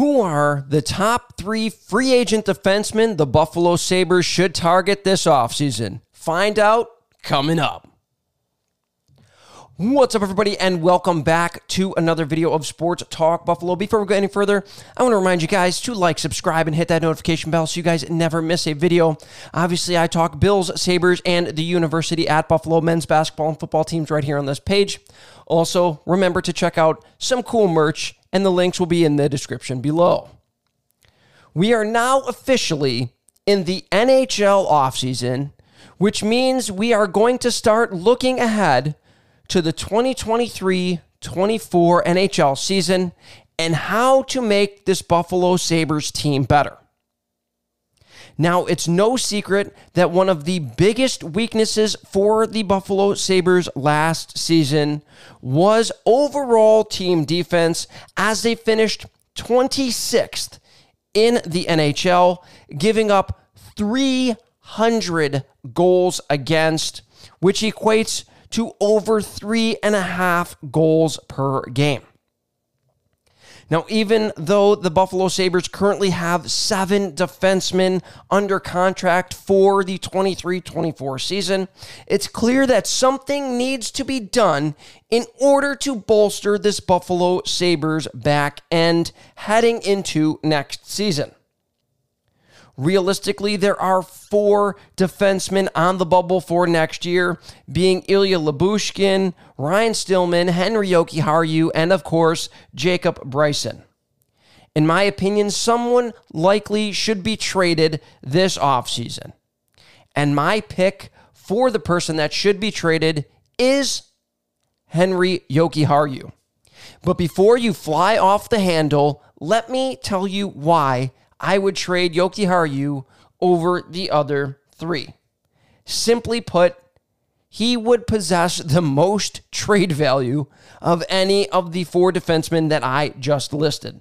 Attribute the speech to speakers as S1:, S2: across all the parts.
S1: Who are the top three free agent defensemen the Buffalo Sabres should target this offseason? Find out coming up. What's up, everybody, and welcome back to another video of Sports Talk Buffalo. Before we go any further, I want to remind you guys to like, subscribe, and hit that notification bell so you guys never miss a video. Obviously, I talk Bills, Sabres, and the University at Buffalo men's basketball and football teams right here on this page. Also, remember to check out some cool merch, and the links will be in the description below. We are now officially in the NHL offseason, which means we are going to start looking ahead to the 2023 24 NHL season and how to make this Buffalo Sabres team better. Now, it's no secret that one of the biggest weaknesses for the Buffalo Sabres last season was overall team defense as they finished 26th in the NHL, giving up 300 goals against, which equates to over three and a half goals per game. Now, even though the Buffalo Sabres currently have seven defensemen under contract for the 23 24 season, it's clear that something needs to be done in order to bolster this Buffalo Sabres back end heading into next season. Realistically, there are four defensemen on the bubble for next year, being Ilya Lyubushkin, Ryan Stillman, Henri Jokiharju, and of course, Jacob Bryson. In my opinion, someone likely should be traded this offseason. And my pick for the person that should be traded is Henri Jokiharju. But before you fly off the handle, let me tell you why I would trade Jokiharju over the other three. Simply put, he would possess the most trade value of any of the four defensemen that I just listed.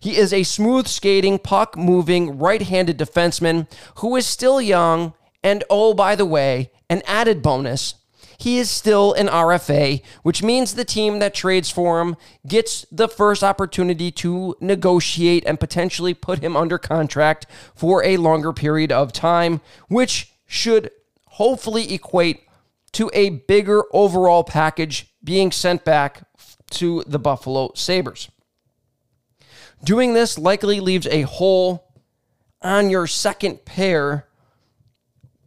S1: He is a smooth skating, puck moving, right handed defenseman who is still young. And oh, by the way, an added bonus he is still an RFA, which means the team that trades for him gets the first opportunity to negotiate and potentially put him under contract for a longer period of time, which should hopefully equate to a bigger overall package being sent back to the Buffalo Sabres. Doing this likely leaves a hole on your second pair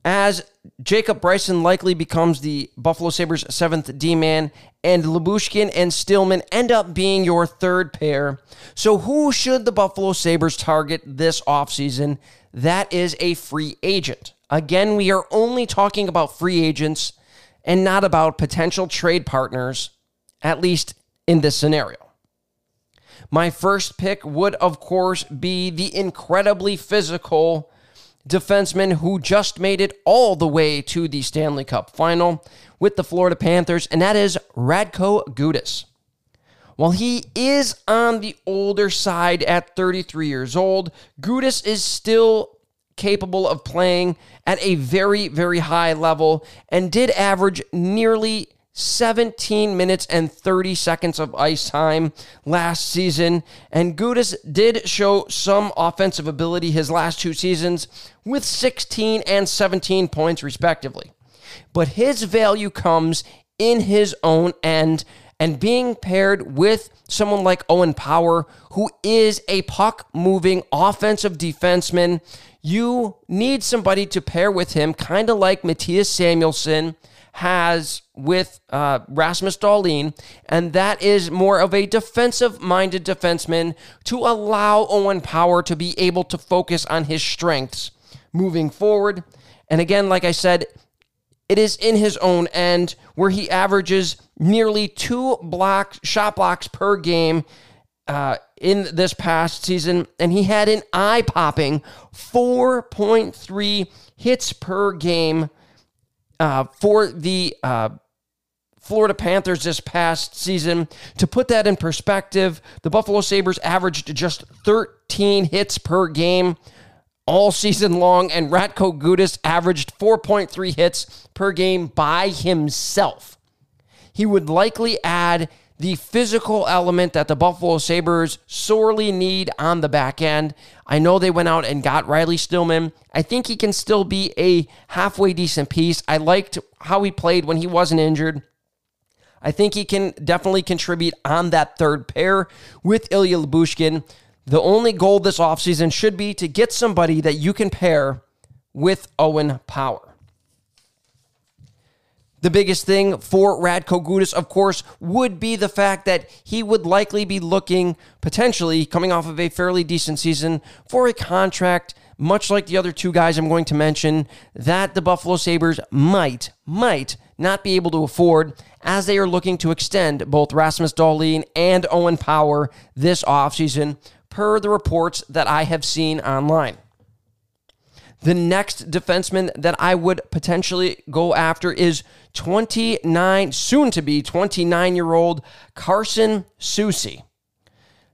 S1: as Jacob Bryson likely becomes the Buffalo Sabres' seventh D man, and Lyubushkin and Stillman end up being your third pair. So, who should the Buffalo Sabres target this offseason? That is a free agent. Again, we are only talking about free agents and not about potential trade partners, at least in this scenario. My first pick would, of course, be the incredibly physical defenseman who just made it all the way to the Stanley Cup final with the Florida Panthers, and that is Radko Gudas. While he is on the older side at 33 years old, Gudas is still capable of playing at a very, very high level and did average nearly 17 minutes and 30 seconds of ice time last season. And Gudas did show some offensive ability his last two seasons with 16 and 17 points, respectively. But his value comes in his own end and being paired with someone like Owen Power, who is a puck moving offensive defenseman. You need somebody to pair with him, kind of like Mattias Samuelsson has with uh, Rasmus Dahlin, and that is more of a defensive minded defenseman to allow Owen Power to be able to focus on his strengths moving forward. And again, like I said, it is in his own end where he averages nearly two block shot blocks per game uh, in this past season, and he had an eye popping 4.3 hits per game uh, for the uh, Florida Panthers this past season. To put that in perspective, the Buffalo Sabres averaged just 13 hits per game all season long, and Radko Gudas averaged 4.3 hits per game by himself. He would likely add the physical element that the Buffalo Sabres sorely need on the back end. I know they went out and got Riley Stillman. I think he can still be a halfway decent piece. I liked how he played when he wasn't injured. I think he can definitely contribute on that third pair with Ilya Lyubushkin. The only goal this offseason should be to get somebody that you can pair with Owen Power. The biggest thing for Radko Gudas, of course, would be the fact that he would likely be looking, potentially coming off of a fairly decent season, for a contract, much like the other two guys I'm going to mention, that the Buffalo Sabres might, might not be able to afford as they are looking to extend both Rasmus Dahlin and Owen Power this offseason, per the reports that I have seen online. The next defenseman that I would potentially go after is 29, soon to be 29 year old Carson Soucy.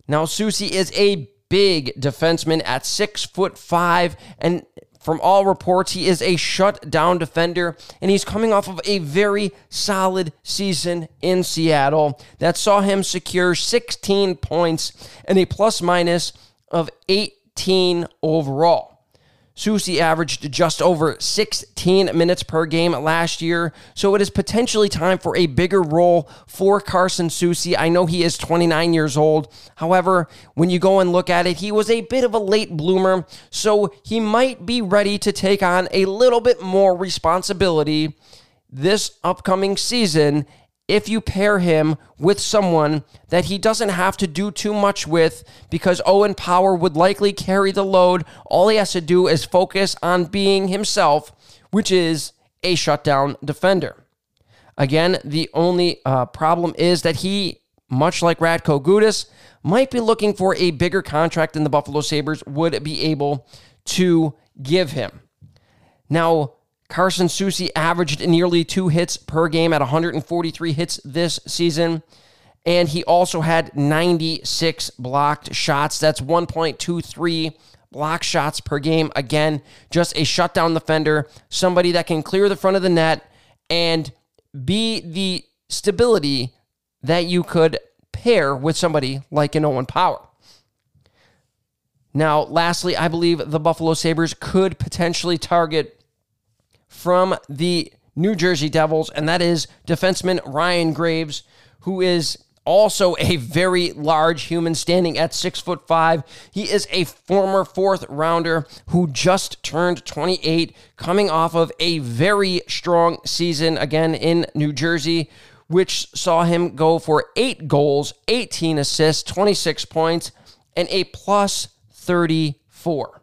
S1: Now, Soucy is a big defenseman at six foot five, and from all reports, he is a shutdown defender, and he's coming off of a very solid season in Seattle that saw him secure 16 points and a plus minus of 18 overall. Soucy averaged just over 16 minutes per game last year, so it is potentially time for a bigger role for Carson Soucy. I know he is 29 years old. However, when you go and look at it, he was a bit of a late bloomer, so he might be ready to take on a little bit more responsibility this upcoming season if you pair him with someone that he doesn't have to do too much with because Owen Power would likely carry the load. All he has to do is focus on being himself, which is a shutdown defender. Again, the only uh, problem is that he, much like Radko Gudas, might be looking for a bigger contract than the Buffalo Sabres would be able to give him. Now, Carson Soucy averaged nearly two hits per game at 143 hits this season. And he also had 96 blocked shots. That's 1.23 block shots per game. Again, just a shutdown defender, somebody that can clear the front of the net and be the stability that you could pair with somebody like an Owen Power. Now, lastly, I believe the Buffalo Sabres could potentially target from the New Jersey Devils, and that is defenseman Ryan Graves, who is also a very large human standing at six foot five. He is a former fourth rounder who just turned 28, coming off of a very strong season again in New Jersey, which saw him go for eight goals, 18 assists, 26 points, and a plus 34.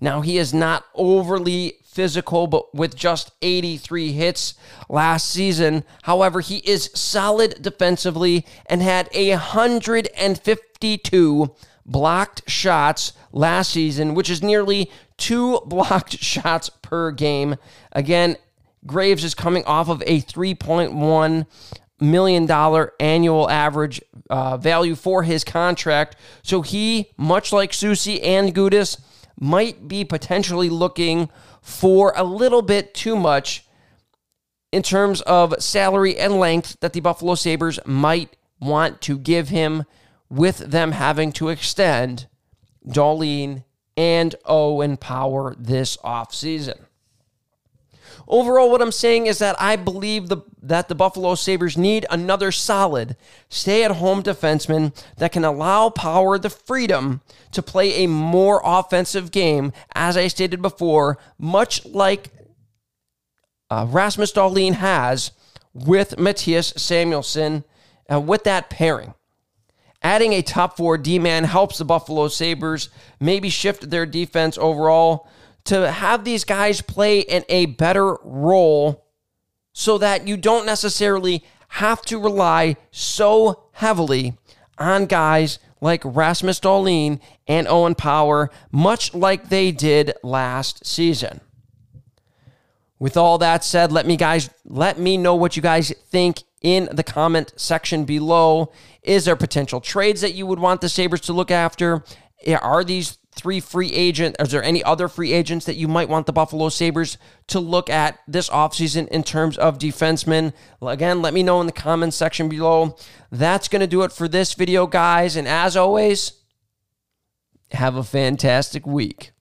S1: Now, he is not overly physical, but with just 83 hits last season. However, he is solid defensively and had 152 blocked shots last season, which is nearly two blocked shots per game. Again, Graves is coming off of a 3.1 million dollar annual average uh, value for his contract. So he, much like Soucy and Gudas, might be potentially looking for a little bit too much in terms of salary and length that the Buffalo Sabres might want to give him with them having to extend Dahlin and Owen Power this offseason. Overall, what I'm saying is that I believe the, that the Buffalo Sabres need another solid stay at home defenseman that can allow Power the freedom to play a more offensive game, as I stated before, much like uh, Rasmus Dahlin has with Mattias Samuelsson, and uh, with that pairing. Adding a top four D man helps the Buffalo Sabres maybe shift their defense overall to have these guys play in a better role so that you don't necessarily have to rely so heavily on guys like Rasmus Dahlin and Owen Power, much like they did last season. With all that said, let me guys let me know what you guys think in the comment section below. Is there potential trades that you would want the Sabres to look after? Are these three free agent. Is there any other free agents that you might want the Buffalo Sabres to look at this offseason in terms of defensemen? Again, let me know in the comments section below. That's going to do it for this video, guys. And as always, have a fantastic week.